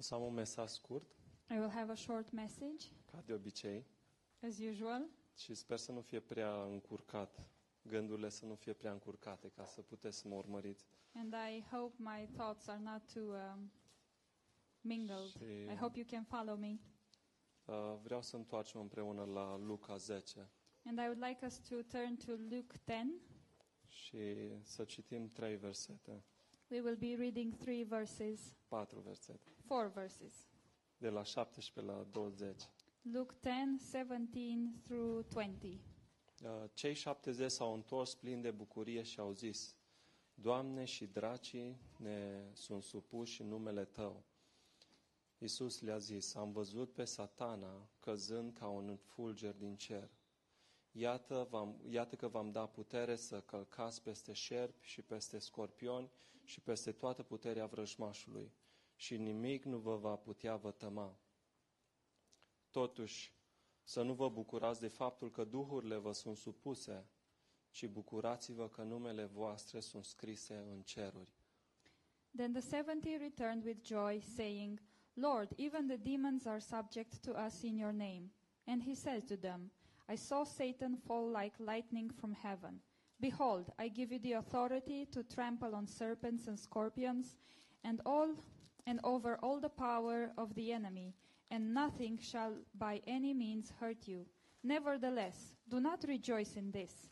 O să am un mesaj scurt, I will have a short message, ca de obicei, as usual, și sper să nu fie prea încurcat, gândurile să nu fie prea încurcate, ca să puteți să mă urmăriți. and I hope my thoughts are not too um, mingled. Și- I hope you can follow me. Uh, Vreau să întoarcem împreună la Luca 10 And I would like us to turn to Luke 10. și să citim trei versete, We will be reading three verses, patru versete, four verses. de la 17 la 20. Luke 10, 17 through 20. Uh, Cei 70 s-au întors plini de bucurie și au zis, Doamne și dracii ne sunt supuși în numele Tău. Iisus le-a zis, am văzut pe satana căzând ca un fulger din cer. Iată, v-am, iată că v-am dat putere să călcați peste șerpi și peste scorpioni și peste toată puterea vrăjmașului și nimic nu vă va putea vătăma. Totuși, să nu vă bucurați de faptul că duhurile vă sunt supuse, ci bucurați-vă că numele voastre sunt scrise în ceruri. Then the seventy returned with joy, saying, Lord, even the demons are subject to us in your name. And he said to them, I saw Satan fall like lightning from heaven. Behold, I give you the authority to trample on serpents and scorpions, and all and over all the power of the enemy, and nothing shall by any means hurt you. Nevertheless, do not rejoice in this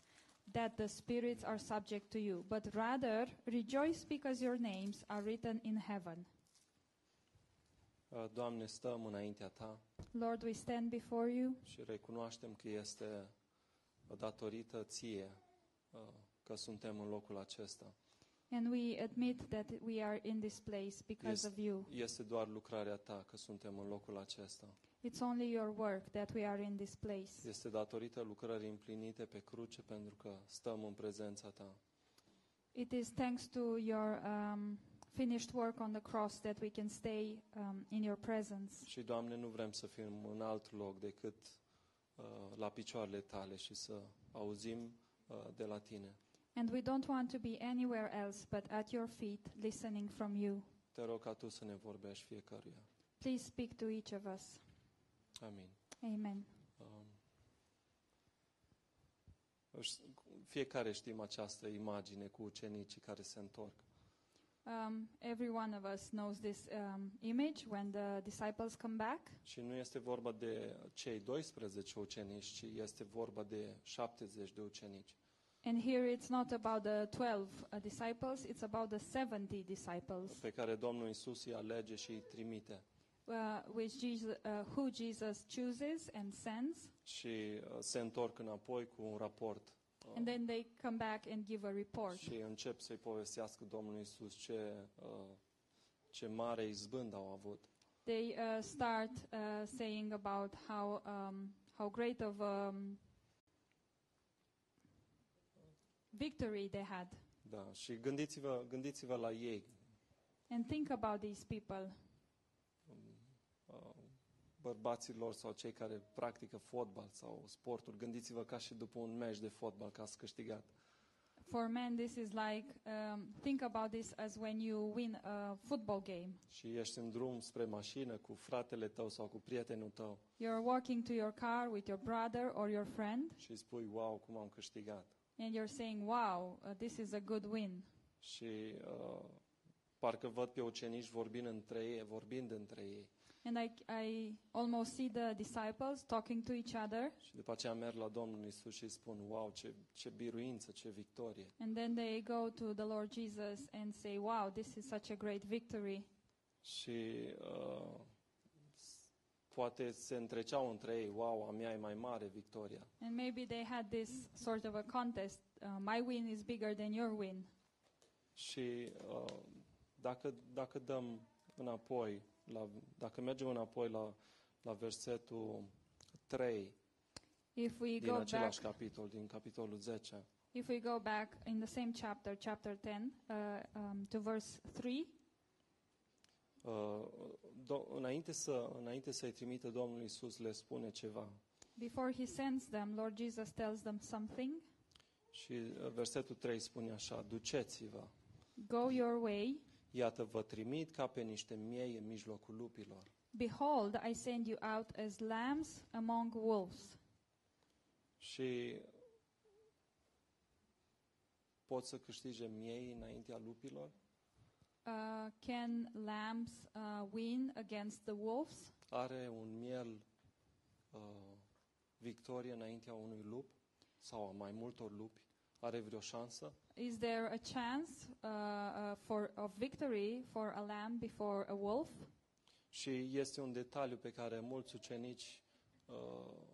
that the spirits are subject to you, but rather rejoice because your names are written in heaven. Uh, Doamne, stăm înaintea Ta Lord, we stand before you și recunoaștem că este datorită Ție uh, că suntem în locul acesta. And we admit that we are in this place because of Este, you. este doar lucrarea Ta că suntem în locul acesta. It's only your work that we are in this place. Este datorită lucrării împlinite pe cruce pentru că stăm în prezența Ta. It is thanks to your um, finished work on the cross that we can stay um, in your presence. Și, Doamne, nu vrem să fim în alt loc decât uh, la picioarele Tale și să auzim uh, de la Tine. And we don't want to be anywhere else but at your feet, listening from you. Te rog ca Tu să ne vorbești fiecăruia. Please speak to each of us. Amin. Amen. Um, își- fiecare știm această imagine cu ucenicii care se întorc. Um, every one of us knows this um, image when the disciples come back. Și nu este vorba de cei 12 ucenici, ci este vorba de 70 de ucenici. And here it's not about the 12 uh, disciples, it's about the 70 disciples pe care Domnul Isus îi alege și îi trimite. uh, which Jesus, uh, who Jesus chooses and sends. Și uh, se întorc înapoi cu un raport. Uh, And then they come back and give a report. și încep să-i povestească Domnului Isus ce, uh, ce mare izbând au avut. They uh, start uh, saying about how, um, how great of um, victory they had. Da, și gândiți-vă, gândiți-vă la ei, And think about these people. uh, bărbaților sau cei care practică fotbal sau sporturi. Gândiți-vă ca și după un meci de fotbal că ați câștigat. For men, this is like, um, think about this as when you win a football game. Și ești în drum spre mașină cu fratele tău sau cu prietenul tău You're walking to your car with your brother or your friend, și îi spui, wow, cum am câștigat. And you're saying, wow, uh, this is a good win. Și uh, parcă văd pe ucenici vorbind între ei, vorbind între ei. And I, I almost see the disciples talking to each other, Și după aceea merg la Domnul Isus și spun, wow, ce, ce biruință, ce victorie. and then they go to the Lord Jesus and say, wow, this is such a great victory. Și uh, poate se întreceau între ei, wow, a mea e mai mare victoria. And maybe they had this sort of a contest. Uh, my win is bigger than your win. Și uh, dacă, dacă dăm înapoi, la, dacă mergem înapoi la, la versetul 3 If we din go back, același capitol, din capitolul 10, if we go back in the same chapter, chapter 10, uh, um, to verse 3, uh, do, înainte, să, înainte să-i trimită Domnul Isus le spune ceva. before he sends them, Lord Jesus tells them something. Și uh, versetul 3 spune așa, duceți-vă, Go your way, Iată, vă trimit ca pe niște miei în mijlocul lupilor. Behold, I send you out as lambs among wolves. Și pot să câștige miei înaintea lupilor? Uh, can lambs uh, win against the wolves? Are un miel uh, victorie înaintea unui lup sau a mai multor lupi? Are vreo șansă? Is there a chance uh, uh, for of victory for a lamb before a wolf? Și este un detaliu pe care mulți ucenici uh,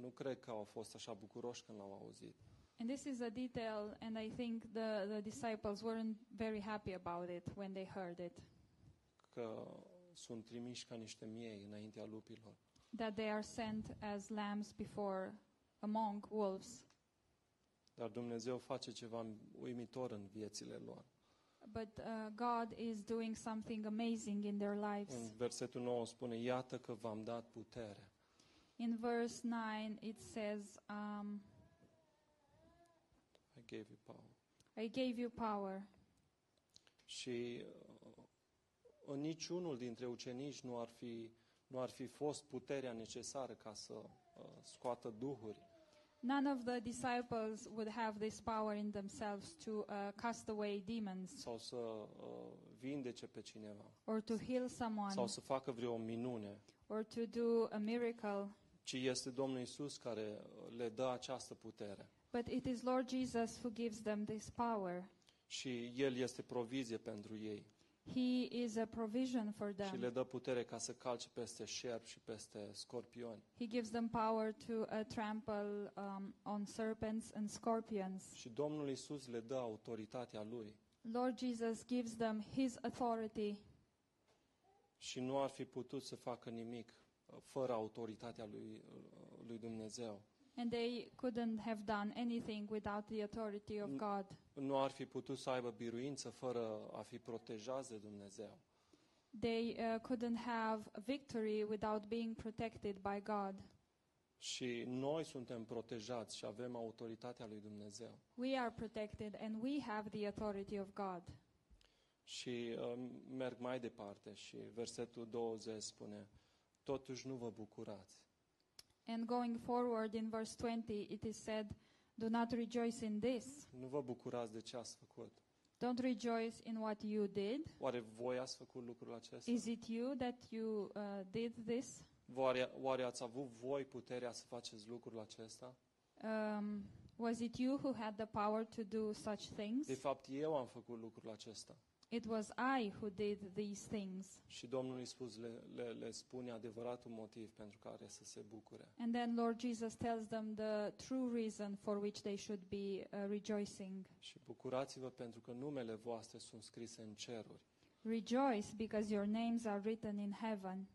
nu cred că au fost așa bucuroși când l-au auzit. And this is a detail, and I think the, the disciples weren't very happy about it when they heard it. Că sunt trimiși ca niște miei înaintea lupilor. That they are sent as lambs before among wolves. Dar Dumnezeu face ceva uimitor în viețile lor. But uh, God is doing something amazing in their lives. În versetul 9 spune, iată că v-am dat putere. In verse 9, it says, um, I gave you power. I gave you power. Și uh, în niciunul dintre ucenici nu ar fi, nu ar fi fost puterea necesară ca să uh, scoată duhuri. None of the disciples would have this power in themselves to uh, cast away demons sau să uh, vindece pe cineva or to heal someone sau să facă vreo minune, or to do a miracle. ci este Domnul Isus care uh, le dă această putere. But it is Lord Jesus who gives them this power. Și El este provizie pentru ei He is a provision for și le them. dă putere ca să calce peste șerpi și peste scorpioni. He gives them power to uh, trample um, on serpents and scorpions. Și Domnul Isus le dă autoritatea Lui. Lord Jesus gives them His authority, Și nu ar fi putut să facă nimic uh, fără autoritatea lui, uh, lui Dumnezeu. And they couldn't have done anything without the authority of Mm. God. Nu ar fi putut să aibă biruință fără a fi protejați de Dumnezeu. They uh, couldn't have victory without being protected by God. Și noi suntem protejați și avem autoritatea lui Dumnezeu. We are protected and we have the authority of God. Și uh, merg mai departe și versetul 20 spune, totuși nu vă bucurați. And going forward in verse 20, it is said, Do not rejoice in this. Nu vă bucurați de ce ați făcut. Don't rejoice in what you did. Oare voi ați făcut lucrul acesta? Is it you that you uh, did this? Oare, oare ați avut voi puterea să faceți lucrul acesta? Um, was it you who had the power to do such things? De fapt, eu am făcut lucrul acesta. It was I who did these things. Și Domnul Iisus le, le, le spune adevăratul motiv pentru care să se bucure. And then Lord Jesus tells them the true reason for which they should be uh, rejoicing. Și bucurați-vă pentru că numele voastre sunt scrise în ceruri. Rejoice because your names are written in heaven.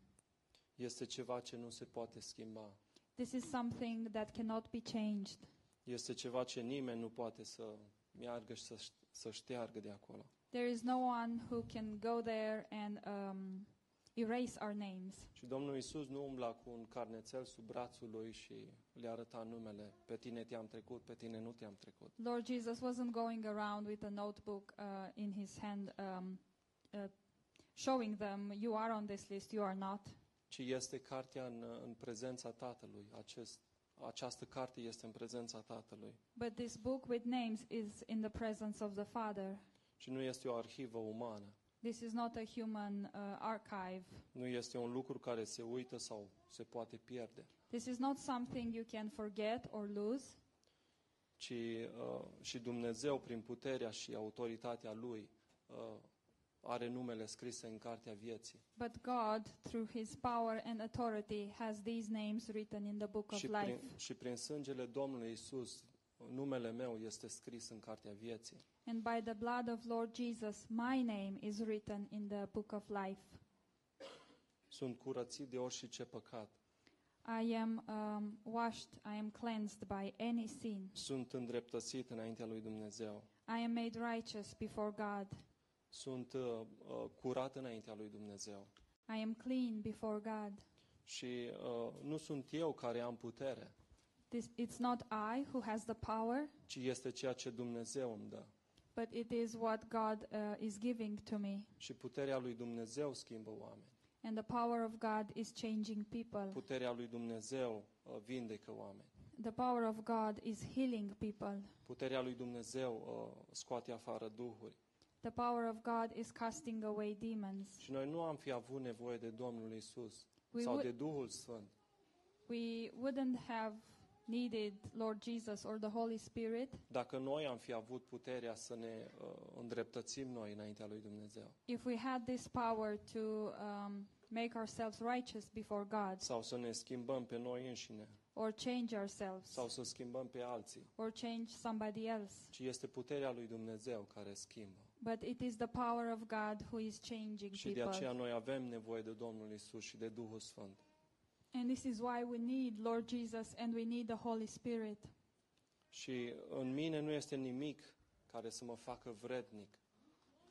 Este ceva ce nu se poate schimba. This is something that cannot be changed. Este ceva ce nimeni nu poate să meargă și să, să șteargă de acolo. There is no one who can go there and um, erase our names. Și Domnul Iisus nu umbla cu un carnețel sub brațul lui și le arăta numele. Pe tine te-am trecut, pe tine nu te-am trecut. Lord Jesus wasn't going around with a notebook uh, in his hand, um, uh, showing them, you are on this list, you are not. Ci este cartea în, în prezența Tatălui. Acest, această carte este în prezența Tatălui. But this book with names is in the presence of the Father. Și nu este o arhivă umană. This is not a human uh, archive. Nu este un lucru care se uită sau se poate pierde. This is not something you can forget or lose. Ci uh, și Dumnezeu, prin puterea și autoritatea Lui, uh, are numele scrise în cartea vieții. But God, through His power and authority, has these names written in the book of Și life. prin, și prin sângele Domnului Isus, numele meu este scris în cartea vieții. And by the blood of Lord Jesus, my name is written in the book of life. Sunt curățit de orice păcat. I am um, washed, I am cleansed by any sin. Sunt îndreptățit înaintea lui Dumnezeu. I am made righteous before God. Sunt uh, uh, curat înaintea lui Dumnezeu. I am clean before God. Și uh, nu sunt eu care am putere, This, it's not I who has the power, ci este ceea ce Dumnezeu îmi dă. but it is what God uh, is giving to me. Și puterea lui Dumnezeu schimbă oameni. And the power of God is changing people. Puterea lui Dumnezeu uh, vindecă oameni. The power of God is healing people. Puterea lui Dumnezeu uh, scoate afară duhuri. The power of God is casting away demons. Și noi nu am fi avut nevoie de Domnul Isus We sau would- de Duhul Sfânt We wouldn't have needed Lord Jesus or the Holy Spirit dacă noi am fi avut puterea să ne uh, îndreptățim noi înaintea lui Dumnezeu if we had this power to um, make ourselves righteous before God sau să ne schimbăm pe noi înșine or change ourselves sau să schimbăm pe alții, or change somebody else. ci este puterea lui Dumnezeu care schimbă. But it is the power of God who is changing Și de aceea people. noi avem nevoie de Domnul Isus și de Duhul Sfânt. And this is why we need Lord Jesus and we need the Holy Spirit. Și în mine nu este nimic care să mă facă vrednic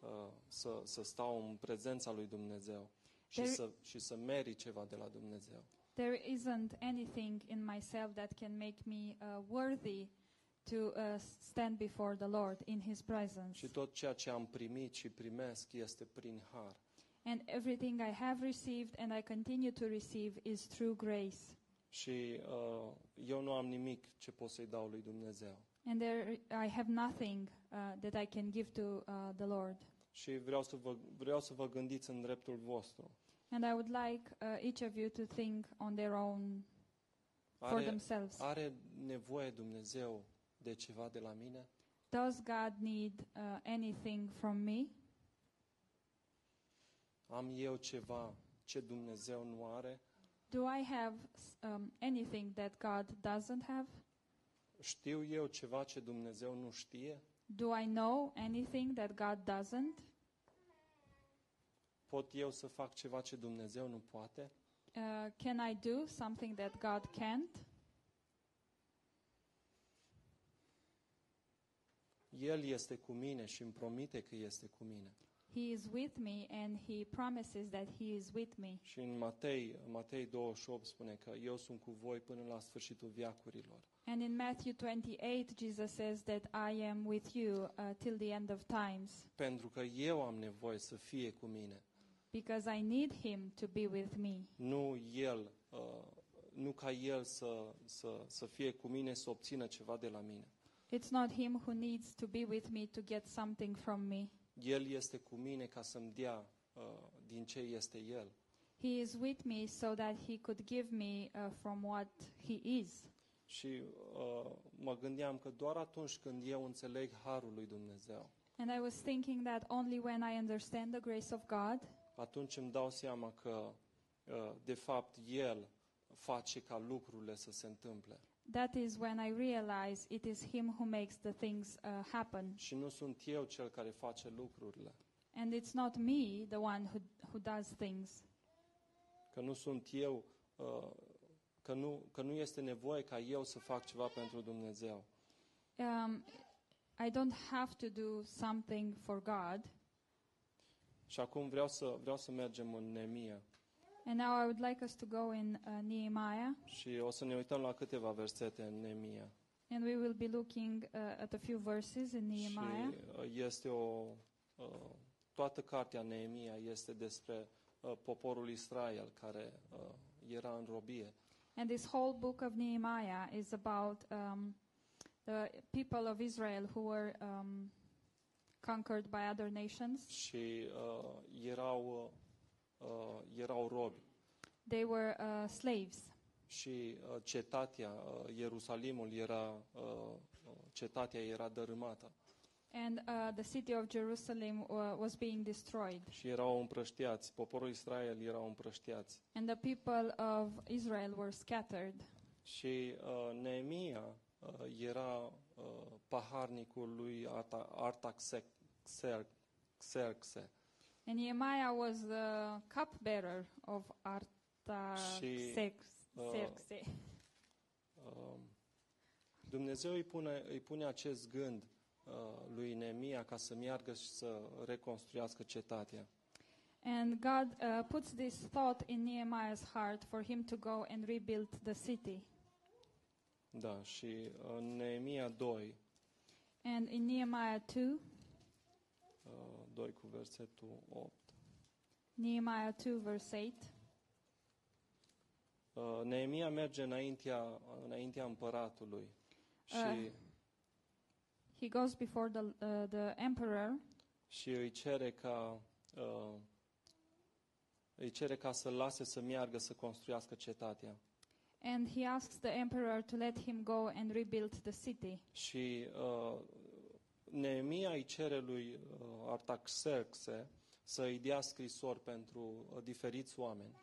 uh, să, să stau în prezența lui Dumnezeu și There- să, și să meri ceva de la Dumnezeu. There isn't anything in myself that can make me uh, worthy to uh, stand before the Lord in His presence. Și tot ceea ce am primit și primesc este prin har. And everything I have received and I continue to receive is through grace. Și uh, eu nu am nimic ce pot să-i dau lui Dumnezeu. And there I have nothing uh, that I can give to uh, the Lord. Și vreau să, vă, vreau să vă gândiți în dreptul vostru. And I would like uh, each of you to think on their own for Are, themselves. are nevoie Dumnezeu de ceva de la mine? Does God need uh, anything from me? Am eu ceva ce Dumnezeu nu are? Do I have s- um, anything that God doesn't have? Știu eu ceva ce Dumnezeu nu știe? Do I know anything that God doesn't? Pot eu să fac ceva ce Dumnezeu nu poate? Uh, can I do something that God can't? El este cu mine și îmi promite că este cu mine. He is with me and He promises that He is with me. Și în Matei, Matei 28 spune că eu sunt cu voi până la sfârșitul viacurilor. And in Matthew 28, Jesus says that I am with you uh, till the end of times Pentru că eu am nevoie să fie cu mine. because I need Him to be with me. Nu el, uh, nu ca el să, să, să fie cu mine, să obțină ceva de la mine. It's not Him who needs to be with me to get something from me. El este cu mine ca să-mi dea uh, din ce este El. He is with me so that He could give me uh, from what He is. Și uh, mă gândeam că doar atunci când eu înțeleg harul lui Dumnezeu, And I was thinking that only when I understand the grace of God, atunci îmi dau seama că, uh, de fapt, El face ca lucrurile să se întâmple. That is when I realize it is Him who makes the things uh, happen. Și nu sunt eu cel care face lucrurile. And it's not me, the one who, who does things. Că nu sunt eu, uh, că nu, că nu este nevoie ca eu să fac ceva pentru Dumnezeu. Um, I don't have to do something for God. Și acum vreau să, vreau să mergem în Nemia And now I would like us to go in uh, Nehemiah, și o să ne uităm la câteva versete în Nemia. and we will be looking uh, at a few verses in Nehemiah. Și uh, este o, uh, toată cartea Neemia este despre uh, poporul Israel care uh, era în robie. And this whole book of Nehemiah is about um, the people of Israel who were um, conquered by other nations. Și uh, erau, uh, erau robi. They were uh, slaves. Și uh, cetatea, uh, Ierusalimul era, uh, uh, cetatea era dărâmată. And uh, the city of Jerusalem uh, was being destroyed. Și erau împrăștiați, poporul Israel erau împrăștiați. And the people of Israel were scattered. Și uh, Neemia uh, era uh, paharnicul lui Arta- Artaxerxe. And Nehemiah was the cupbearer of Artaxerxes. uh, Um, Dumnezeu îi pune, îi pune acest gând uh, lui Neemia ca să meargă și să reconstruiască cetatea. And God uh, puts this thought in Nehemiah's heart for him to go and rebuild the city. Da, și în Neemia 2, And in Nehemiah 2, uh, 2 cu versetul 8. Nehemiah 2, verse 8. Uh, Neemia merge înaintea, înaintea împăratului și, Uh. He goes before the, uh, the emperor și îi cere ca uh, îi cere ca să lase să meargă să construiască cetatea. and he asks the emperor to let him go and rebuild the city. Și uh, Neemia îi cere lui uh, Artaxerxe să îi dea scrisori pentru uh, diferiți oameni.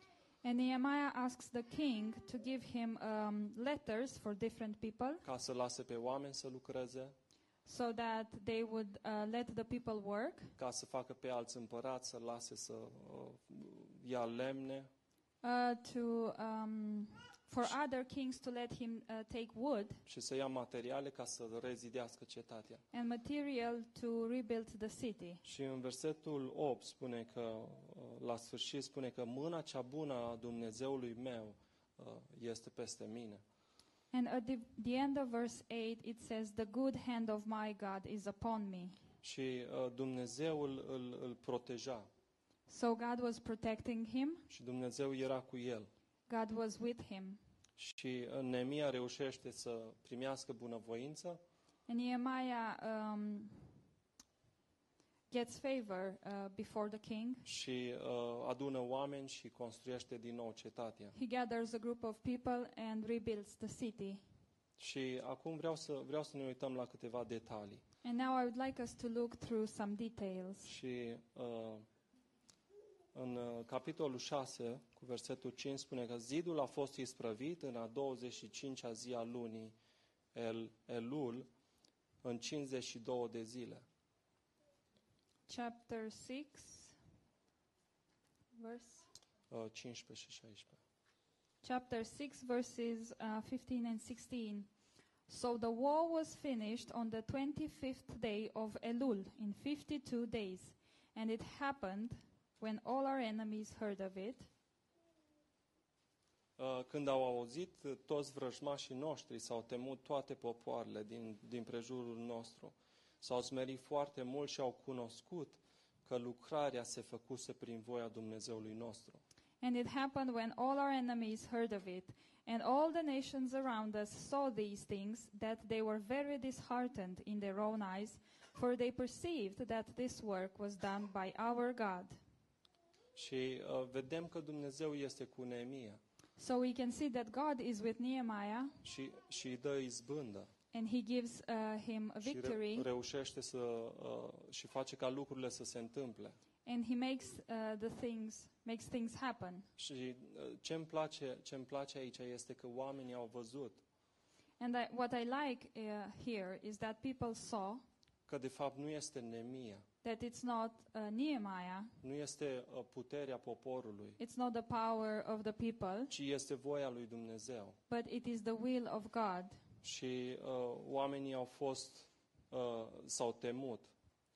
And Nehemiah asks the king to give him um, letters for different people. Ca să lase pe oameni să lucreze, so that they would uh, let the people work, ca să facă pe alți împărați să lase să uh, ia lemne. Uh, to um, for other kings to let him uh, take wood și să ia materiale ca să rezidească cetatea. and material to rebuild the city. Și în versetul 8 spune că, uh, la sfârșit spune că mâna cea bună a Dumnezeului meu uh, este peste mine. And at the, the end of verse 8, it says, The good hand of my God is upon me. Și uh, Dumnezeu îl, îl, îl proteja So God was protecting him, și Dumnezeu era cu el. God was with him. Și uh, Neemia reușește să primească bunăvoință And Nehemiah um, gets favor uh, before the king. și uh, adună oameni și construiește din nou cetatea. He gathers a group of people and rebuilds the city. Și acum vreau să, vreau să ne uităm la câteva detalii. And now I would like us to look through some details. Și uh, în uh, capitolul 6, cu versetul 5, spune că zidul a fost isprăvit în a 25-a zi a lunii El, Elul, în 52 de zile. Chapter 6, verse. Uh, 15 și 16. chapter 6, verses uh, 15 and 16. So the war was finished on the 25th day of Elul in 52 days. And it happened when all our enemies heard of it Când au auzit, uh, toți vrăjmașii noștri s-au temut toate popoarele din, din prejurul nostru. S-au smerit foarte mult și au cunoscut că lucrarea se făcuse prin voia Dumnezeului nostru. And it happened when all our enemies heard of it, and all the nations around us saw these things, that they were very disheartened in their own eyes, for they perceived that this work was done by our God. Și uh, vedem că Dumnezeu este cu Neemia So we can see that God is with Nehemiah, și, și îi dă izbândă and he gives uh, him a și victory, re- reușește să uh, și face ca lucrurile să se întâmple. and he makes uh, the things makes things happen. Și uh, ce îmi place, ce îmi place aici este că oamenii au văzut And I, what I like uh, here is that people saw că de fapt nu este Neemia, that it's not uh, Nehemiah, nu este uh, puterea poporului, it's not the power of the people, ci este voia lui Dumnezeu. but it is the will of God. Și uh, oamenii au fost, uh, s-au temut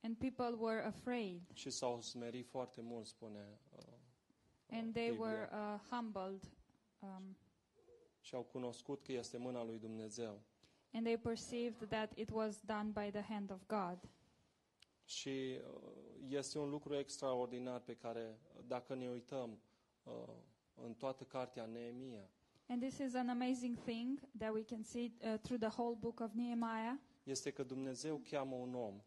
And people were afraid, și s-au smerit foarte mult, spune uh, and they Biblia. were uh, humbled, um, și au cunoscut că este mâna lui Dumnezeu. and they perceived that it was done by the hand of God. Și uh, este un lucru extraordinar pe care, dacă ne uităm uh, în toată cartea Neemia, And this is an amazing thing that we can see uh, through the whole book of Nehemiah. este că Dumnezeu cheamă un om,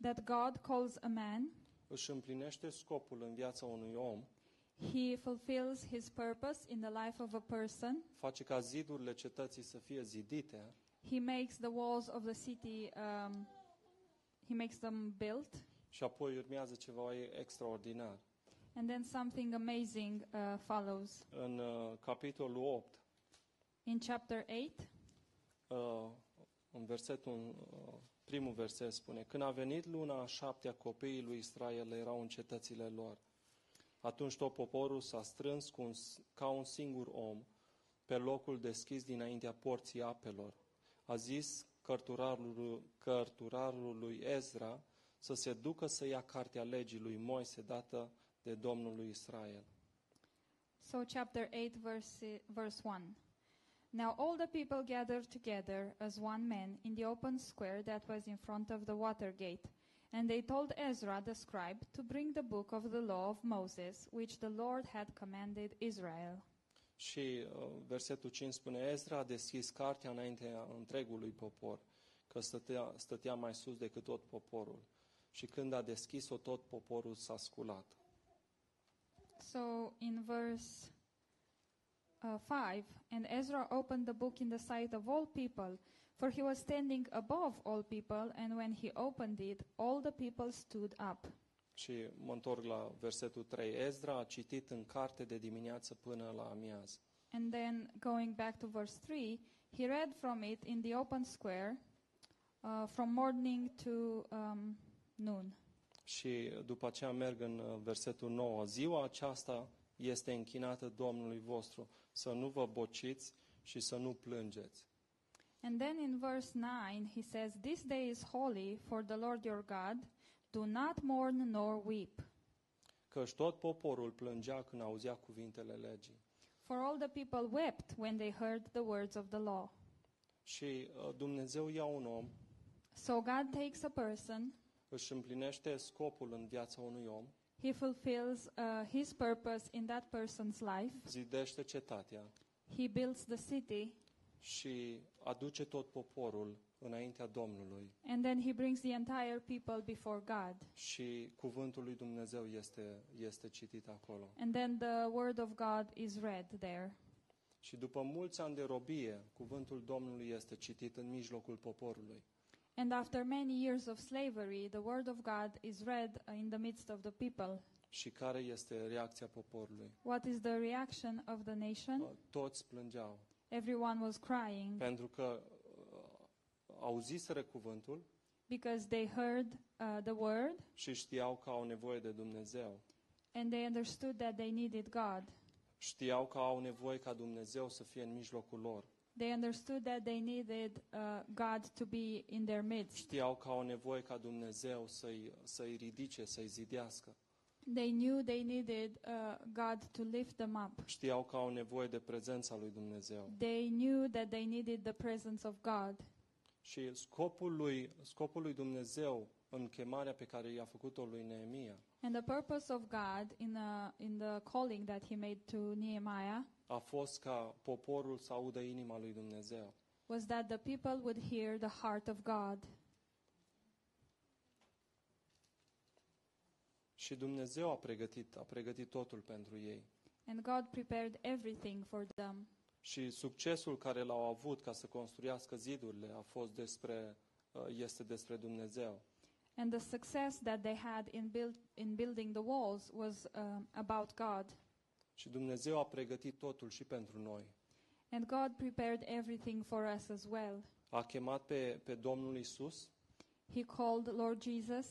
that God calls a man, își împlinește scopul în viața unui om, he fulfills his purpose in the life of a person, face ca zidurile cetății să fie zidite. He makes the walls of the city, um, he makes them built, și apoi urmează ceva extraordinar. and then something amazing uh, follows. În uh, capitolul 8, In chapter 8, uh, în versetul, uh, primul verset spune, Când a venit luna a șaptea, copiii lui Israel erau în cetățile lor. Atunci tot poporul s-a strâns cu un, s- ca un singur om pe locul deschis dinaintea porții apelor. A zis cărturarului, cărturarului Ezra să se ducă să ia cartea legii lui Moise dată de Israel. So, chapter 8, verse, verse 1. Now all the people gathered together as one man in the open square that was in front of the water gate. And they told Ezra the scribe to bring the book of the law of Moses, which the Lord had commanded Israel. Și uh, versetul 5 spune, Ezra a deschis cartea înaintea întregului popor, că stătea, stătea mai sus decât tot poporul. Și când a deschis-o, tot poporul s-a sculat. So in verse uh, 5, and Ezra opened the book in the sight of all people, for he was standing above all people, and when he opened it, all the people stood up. Și mă întorc la versetul 3. Ezra a citit în carte de dimineață până la amiază. And then going back to verse 3, he read from it in the open square uh, from morning to um, noon. Și după aceea merg în uh, versetul 9. Ziua aceasta este închinată Domnului vostru, să nu vă bociți și să nu plângeți. And then in verse 9, he says, This day is holy for the Lord your God. Do not mourn nor weep. Căci tot poporul plângea când auzea cuvintele legii. For all the people wept when they heard the words of the law. Și uh, Dumnezeu ia un om, So God takes a person, își împlinește scopul în viața unui om, he fulfills uh, his purpose in that person's life, zidește cetatea he builds the city, și aduce tot poporul înaintea Domnului. and then he brings the entire people before God. Și cuvântul lui Dumnezeu este, este citit acolo. And then the word of God is read there. Și după mulți ani de robie, cuvântul Domnului este citit în mijlocul poporului. And after many years of slavery, the word of God is read uh, in the midst of the people. Și care este reacția poporului? What is the reaction of the nation? Uh, Toți plângeau. Everyone was crying Pentru că uh, auziseră cuvântul because they heard uh, the word și știau că au nevoie de Dumnezeu. and they understood that they needed God. Știau că au nevoie ca Dumnezeu să fie în mijlocul lor. They understood that they needed uh, God to be in their midst. Știau că au nevoie ca Dumnezeu să-i, să-i ridice, să-i zidească. They knew they needed uh, God to lift them up. Știau că au nevoie de prezența lui Dumnezeu. They knew that they needed the presence of God. Și scopul lui, scopul lui Dumnezeu în chemarea pe care i-a făcut-o lui Neemia And the purpose of God in, uh, in the calling that he made to Nehemiah a fost ca poporul să audă inima lui Dumnezeu. was that the people would hear the heart of God. Și Dumnezeu a pregătit, a pregătit totul pentru ei. And God prepared everything for them. Și succesul care l-au avut ca să construiască zidurile a fost despre, uh, este despre Dumnezeu. And the success that they had in, build, in building the walls was um, about God. Și Dumnezeu a pregătit totul și pentru noi. And God prepared everything for us as well. A chemat pe, pe Domnul Isus He called Lord Jesus.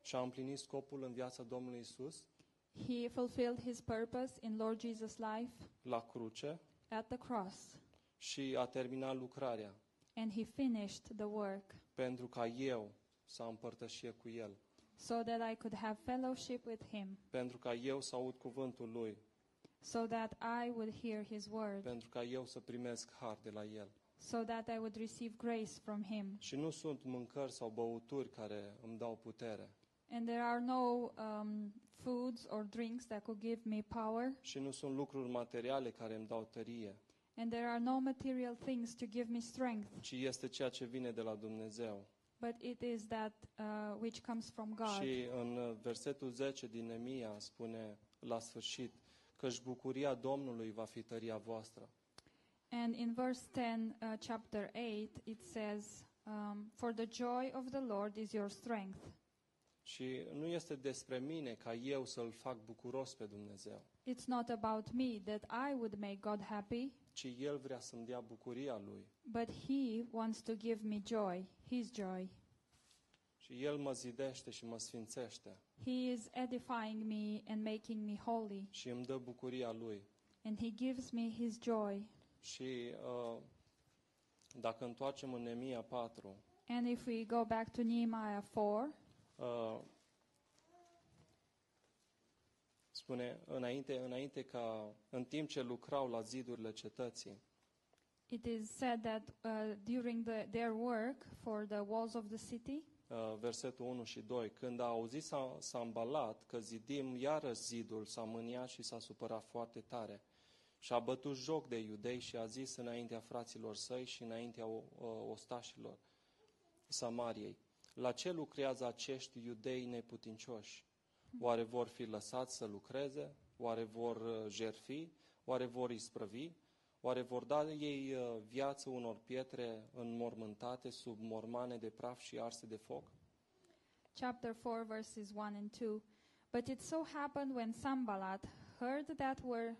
și a împlinit scopul în viața Domnului Isus He fulfilled his purpose in Lord Jesus' life la cruce at the cross. și a terminat lucrarea. And he finished the work. Pentru ca eu să împărtășie cu El, so that I could have fellowship with him, pentru ca eu să aud cuvântul Lui, so that I would hear his word, pentru ca eu să primesc har de la El. so that I would receive grace from him. Și nu sunt mâncări sau băuturi care îmi dau putere. And there are no um, foods or drinks that could give me power, și nu sunt lucruri materiale care îmi dau tărie, and there are no material things to give me strength, ci este ceea ce vine de la Dumnezeu. but it is that uh, which comes from God. Și în uh, versetul 10 din Nemia spune la sfârșit că-și bucuria Domnului va fi tăria voastră. And in verse 10, uh, chapter 8, it says, um, For the joy of the Lord is your strength. Și nu este despre mine ca eu să-L fac bucuros pe Dumnezeu, It's not about me that I would make God happy, ci El vrea să-mi dea bucuria Lui. but He wants to give me joy, His joy. Și El mă zidește și mă sfințește He is edifying me and making me holy, și îmi dă bucuria Lui. and He gives me His joy. Și uh, dacă întoarcem în Nemia 4, And if we go back to Nehemiah 4, uh, spune înainte, înainte ca în timp ce lucrau la zidurile cetății, it is said that uh, during the, their work for the walls of the city, uh, versetul 1 și 2. Când a auzit s-a, s-a îmbalat că zidim iară zidul, s-a mâniat și s-a supărat foarte tare. Și a bătut joc de iudei și a zis înaintea fraților săi și înaintea o- o- ostașilor Samariei. La ce lucrează acești iudei neputincioși? Oare vor fi lăsați să lucreze? Oare vor uh, jerfi? Oare vor isprăvi? Oare vor da ei uh, viață unor pietre înmormântate sub mormane de praf și arse de foc? Chapter 4, verses 1 and 2. But it so happened when Sambalat heard that were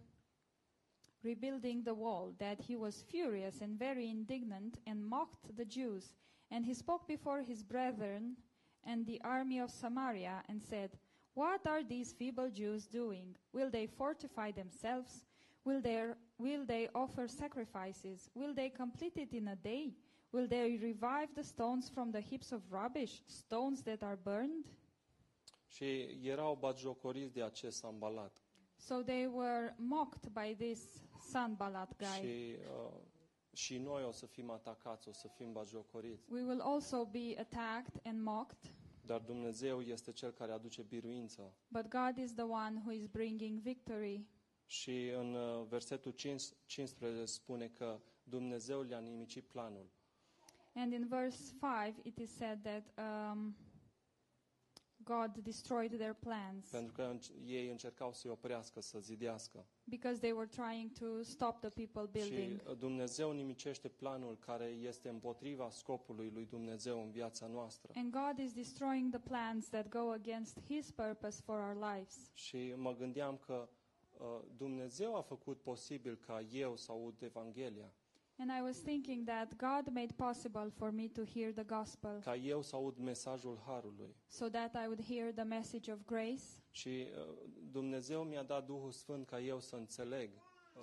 rebuilding the wall, that he was furious and very indignant, and mocked the Jews. And he spoke before his brethren and the army of Samaria, and said, What are these feeble Jews doing? Will they fortify themselves? Will they, will they offer sacrifices? Will they complete it in a day? Will they revive the stones from the heaps of rubbish, stones that are burned? Și erau batjocoriți de acest sambalat. So they were mocked by this Sanballat guy. Și, uh, și noi o să fim atacați, o să fim batjocoriți. We will also be attacked and mocked, Dar Dumnezeu este Cel care aduce biruință. but God is the one who is bringing victory. Și în uh, versetul 5 15 spune că Dumnezeu le-a nimicit planul. And in verse 5, it is said that um, God destroyed their plans Pentru că înc- ei încercau să-i oprească, să zidească. because they were trying to stop the people Și building. uh, Dumnezeu nimicește planul care este împotriva scopului lui Dumnezeu în viața noastră. And God is destroying the plans that go against His purpose for our lives. Și mă gândeam că uh, Dumnezeu a făcut posibil ca eu să aud Evanghelia, And I was thinking that God made possible for me to hear the gospel ca eu să aud mesajul Harului. so that I would hear the message of grace. Și uh, Dumnezeu mi-a dat Duhul Sfânt ca eu să înțeleg uh,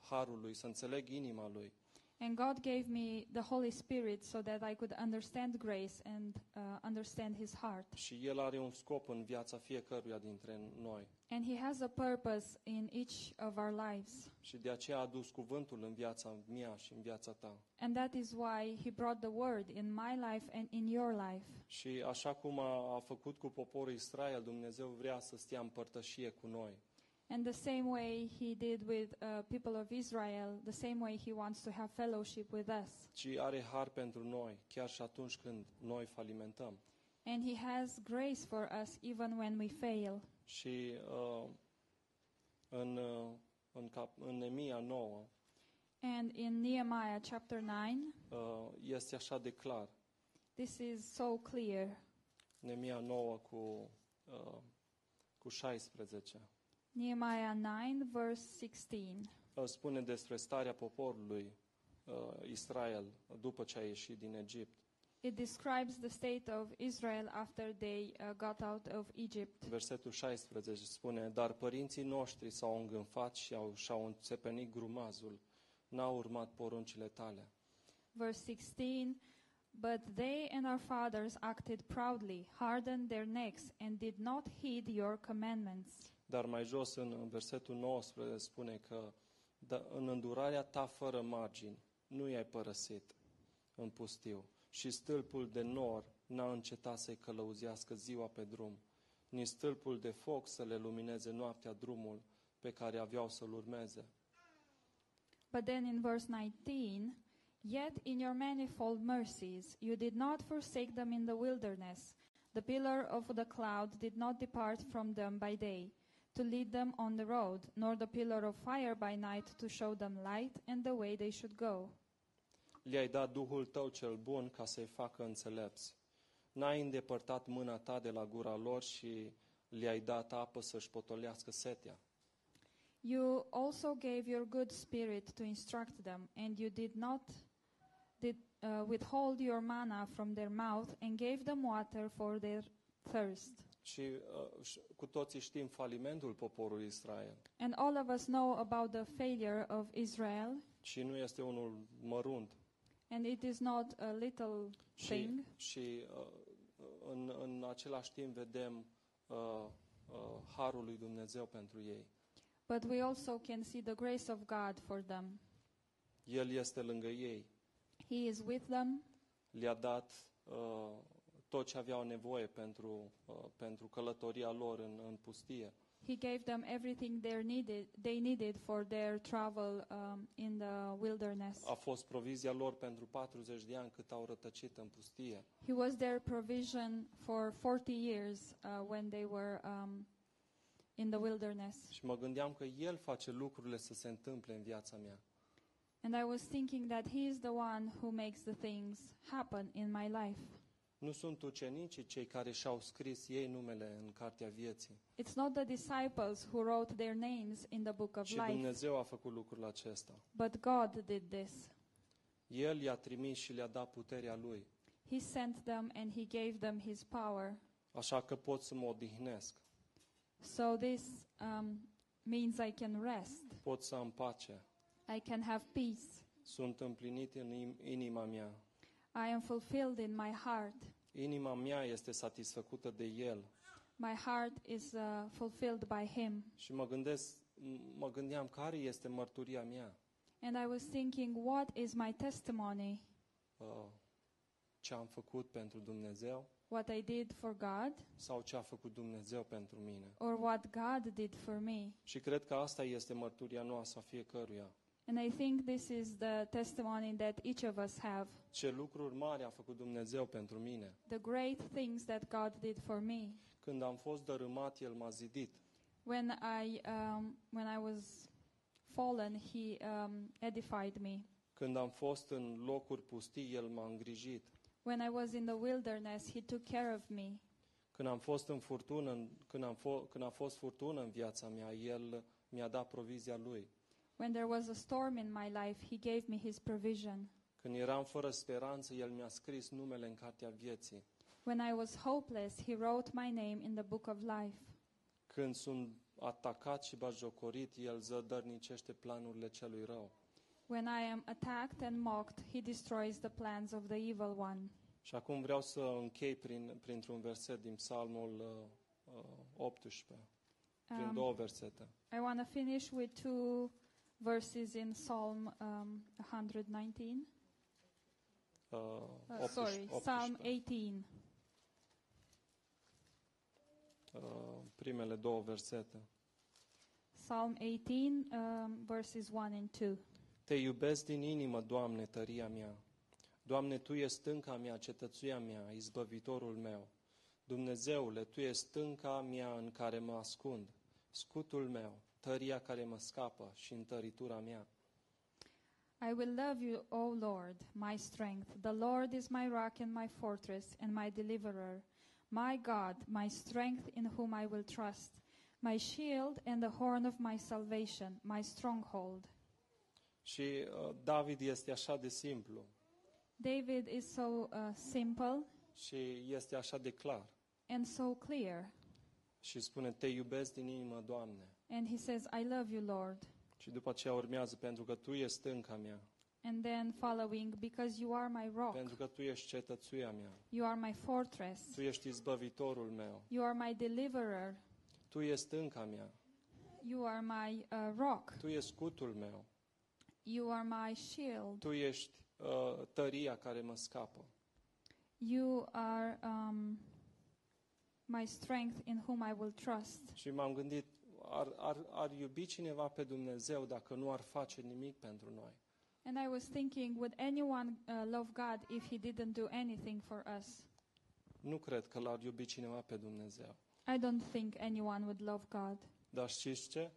Harul lui, să înțeleg inima lui. And God gave me the Holy Spirit so that I could understand grace and uh, understand His heart. Și El are un scop în viața fiecăruia dintre noi. And He has a purpose in each of our lives. Și de aceea a adus cuvântul în viața mea și în viața ta. And that is why He brought the word in my life and in your life. Și așa cum a, a făcut cu poporul Israel, Dumnezeu vrea să stea în părtășie cu noi. And the same way He did with uh, people of Israel, the same way He wants to have fellowship with us. Ci are har pentru noi, chiar și atunci când noi falimentăm. And He has grace for us even when we fail. Și uh, în, uh, în, cap, în Nemia 9 And in Nehemiah chapter 9, uh, este așa de clar. this is so clear. Nemia 9 cu, uh, cu 16. Nehemiah 9, verse 16. Uh, Spune despre starea poporului uh, Israel după ce a ieșit din Egipt. It describes the state of Israel after they uh, got out of Egypt. Versetul 16 spune, Dar părinții noștri s-au îngânfat și au, și-au înțepenit grumazul, n-au urmat poruncile tale. Verse 16 But they and our fathers acted proudly, hardened their necks, and did not heed your commandments. Dar mai jos, în, în versetul 19, spune că da, în îndurarea ta fără margini nu i-ai părăsit în pustiu și stâlpul de nor n-a încetat să-i călăuzească ziua pe drum, nici stâlpul de foc să le lumineze noaptea drumul pe care aveau să-l urmeze. But then in verse 19, Yet in your manifold mercies you did not forsake them in the wilderness. The pillar of the cloud did not depart from them by day to lead them on the road, nor the pillar of fire by night to show them light and the way they should go. Le-ai dat Duhul tău cel bun ca să-i facă înțelepți. N-ai îndepărtat mâna ta de la gura lor și le-ai dat apă să-și potolească setea. You also gave your good spirit to instruct them, and you did not did, uh, withhold your manna from their mouth, and gave them water for their thirst. Și uh, și cu toții știm falimentul poporului Israel. And all of us know about the failure of Israel, Și nu este unul mărunt. and it is not a little Și, thing. și uh, în, în același timp vedem uh, uh, harul lui Dumnezeu pentru ei. But we also can see the grace of God for them. El este lângă ei. He is with them. Le-a dat uh, tot ce aveau nevoie pentru, uh, pentru călătoria lor în, în pustie. He gave them everything they needed, they needed for their travel um, in the wilderness. A fost provizia lor pentru 40 de ani cât au rătăcit în pustie. He was their provision for 40 years uh, when they were um, in the wilderness. Și mă gândeam că El face lucrurile să se întâmple în viața mea. And I was thinking that He is the one who makes the things happen in my life. Nu sunt ucenicii cei care și-au scris ei numele în cartea vieții. It's not the disciples who wrote their names in the book of Și life, Dumnezeu a făcut lucrul acesta. but God did this. El i-a trimis și le-a dat puterea Lui. He sent them and He gave them His power. Așa că pot să mă odihnesc, So this um, means I can rest, pot să am pace. I can have peace, Sunt împlinit în im- inima mea. I am fulfilled in my heart. Inima mea este satisfăcută de El. My heart is uh, fulfilled by Him. Și mă gândesc, m- mă gândeam care este mărturia mea. And I was thinking, what is my testimony? Uh, ce am făcut pentru Dumnezeu What I did for God sau ce a făcut Dumnezeu pentru mine. or what God did for me? Și cred că asta este mărturia noastră a fiecăruia. And I think this is the testimony that each of us have. Ce lucruri mari a făcut Dumnezeu pentru mine. The great things that God did for me. Când am fost dărâmat, El m-a zidit. When I, um, when I was fallen, He um, edified me. Când am fost în locuri pustii, El m-a îngrijit. When I was in the wilderness, He took care of me. Când am fost în furtună, în- când, am fo- când a fost furtună în viața mea, El mi-a dat provizia Lui. When there was a storm in my life, He gave me His provision. Când eram fără speranță, El mi-a scris numele în cartea vieții. When I was hopeless, He wrote my name in the book of life. Când sunt atacat și bajocorit, El zădărnicește planurile celui rău. When I am attacked and mocked, He destroys the plans of the evil one. Și acum vreau să închei prin, printr-un verset din Psalmul uh, uh, 18, prin două Um, versete. I want to finish with two verses in Psalm um, 119. Uh, Uh, 18, sorry, 18. Psalm 18. Uh, primele două versete. Psalm 18, um, verses 1 and 2. Te iubesc din inimă, Doamne, tăria mea. Doamne, Tu ești stânca mea, cetățuia mea, izbăvitorul meu. Dumnezeule, Tu ești stânca mea în care mă ascund, scutul meu, tăria care mă scapă și întăritura mea. I will love you, O Lord, my strength. The Lord is my rock and my fortress and my deliverer. My God, my strength in whom I will trust. My shield and the horn of my salvation, my stronghold. Și uh, David este așa de simplu David is so uh, simple și este așa de clar. and so clear. Și spune, te iubesc din inimă, Doamne. And he says, I love you, Lord. Și după aceea urmează, pentru că Tu ești stânca mea, And then following, because you are my rock, pentru că Tu ești cetățuia mea, you are my fortress, Tu ești izbăvitorul meu, you are my deliverer, Tu ești stânca mea, you are my uh, rock, Tu ești scutul meu, you are my shield, Tu ești uh, tăria care mă scapă. you are um, my strength in whom I will trust. Și m-am gândit, ar, ar, ar iubi cineva pe Dumnezeu dacă nu ar face nimic pentru noi? And I was thinking, would anyone uh, love God if he didn't do anything for us? Nu cred că l-ar iubi cineva pe Dumnezeu. I don't think anyone would love God. Dar știți ce?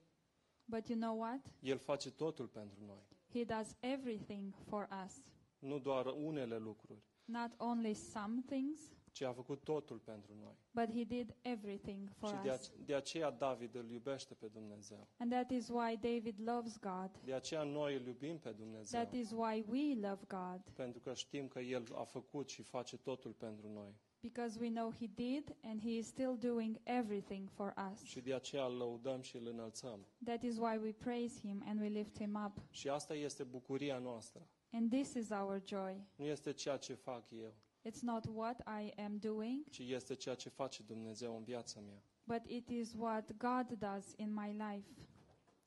But you know what? El face totul pentru noi. He does everything for us. Nu doar unele lucruri, Not only some things, ci a făcut totul pentru noi. but he did everything for Și de, us. ace- de aceea David îl iubește pe Dumnezeu. And that is why David loves God. De aceea noi îl iubim pe Dumnezeu. That is why we love God. Pentru că știm că El a făcut și face totul pentru noi. Because we know he did and he is still doing everything for us. Și de aceea îl lăudăm și îl înălțăm. That is why we praise him and we lift him up. Și asta este bucuria noastră. And this is our joy. Nu este ceea ce fac eu, It's not what I am doing, ci este ceea ce face Dumnezeu în viața mea. but it is what God does in my life.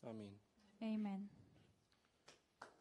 Amin. Amen.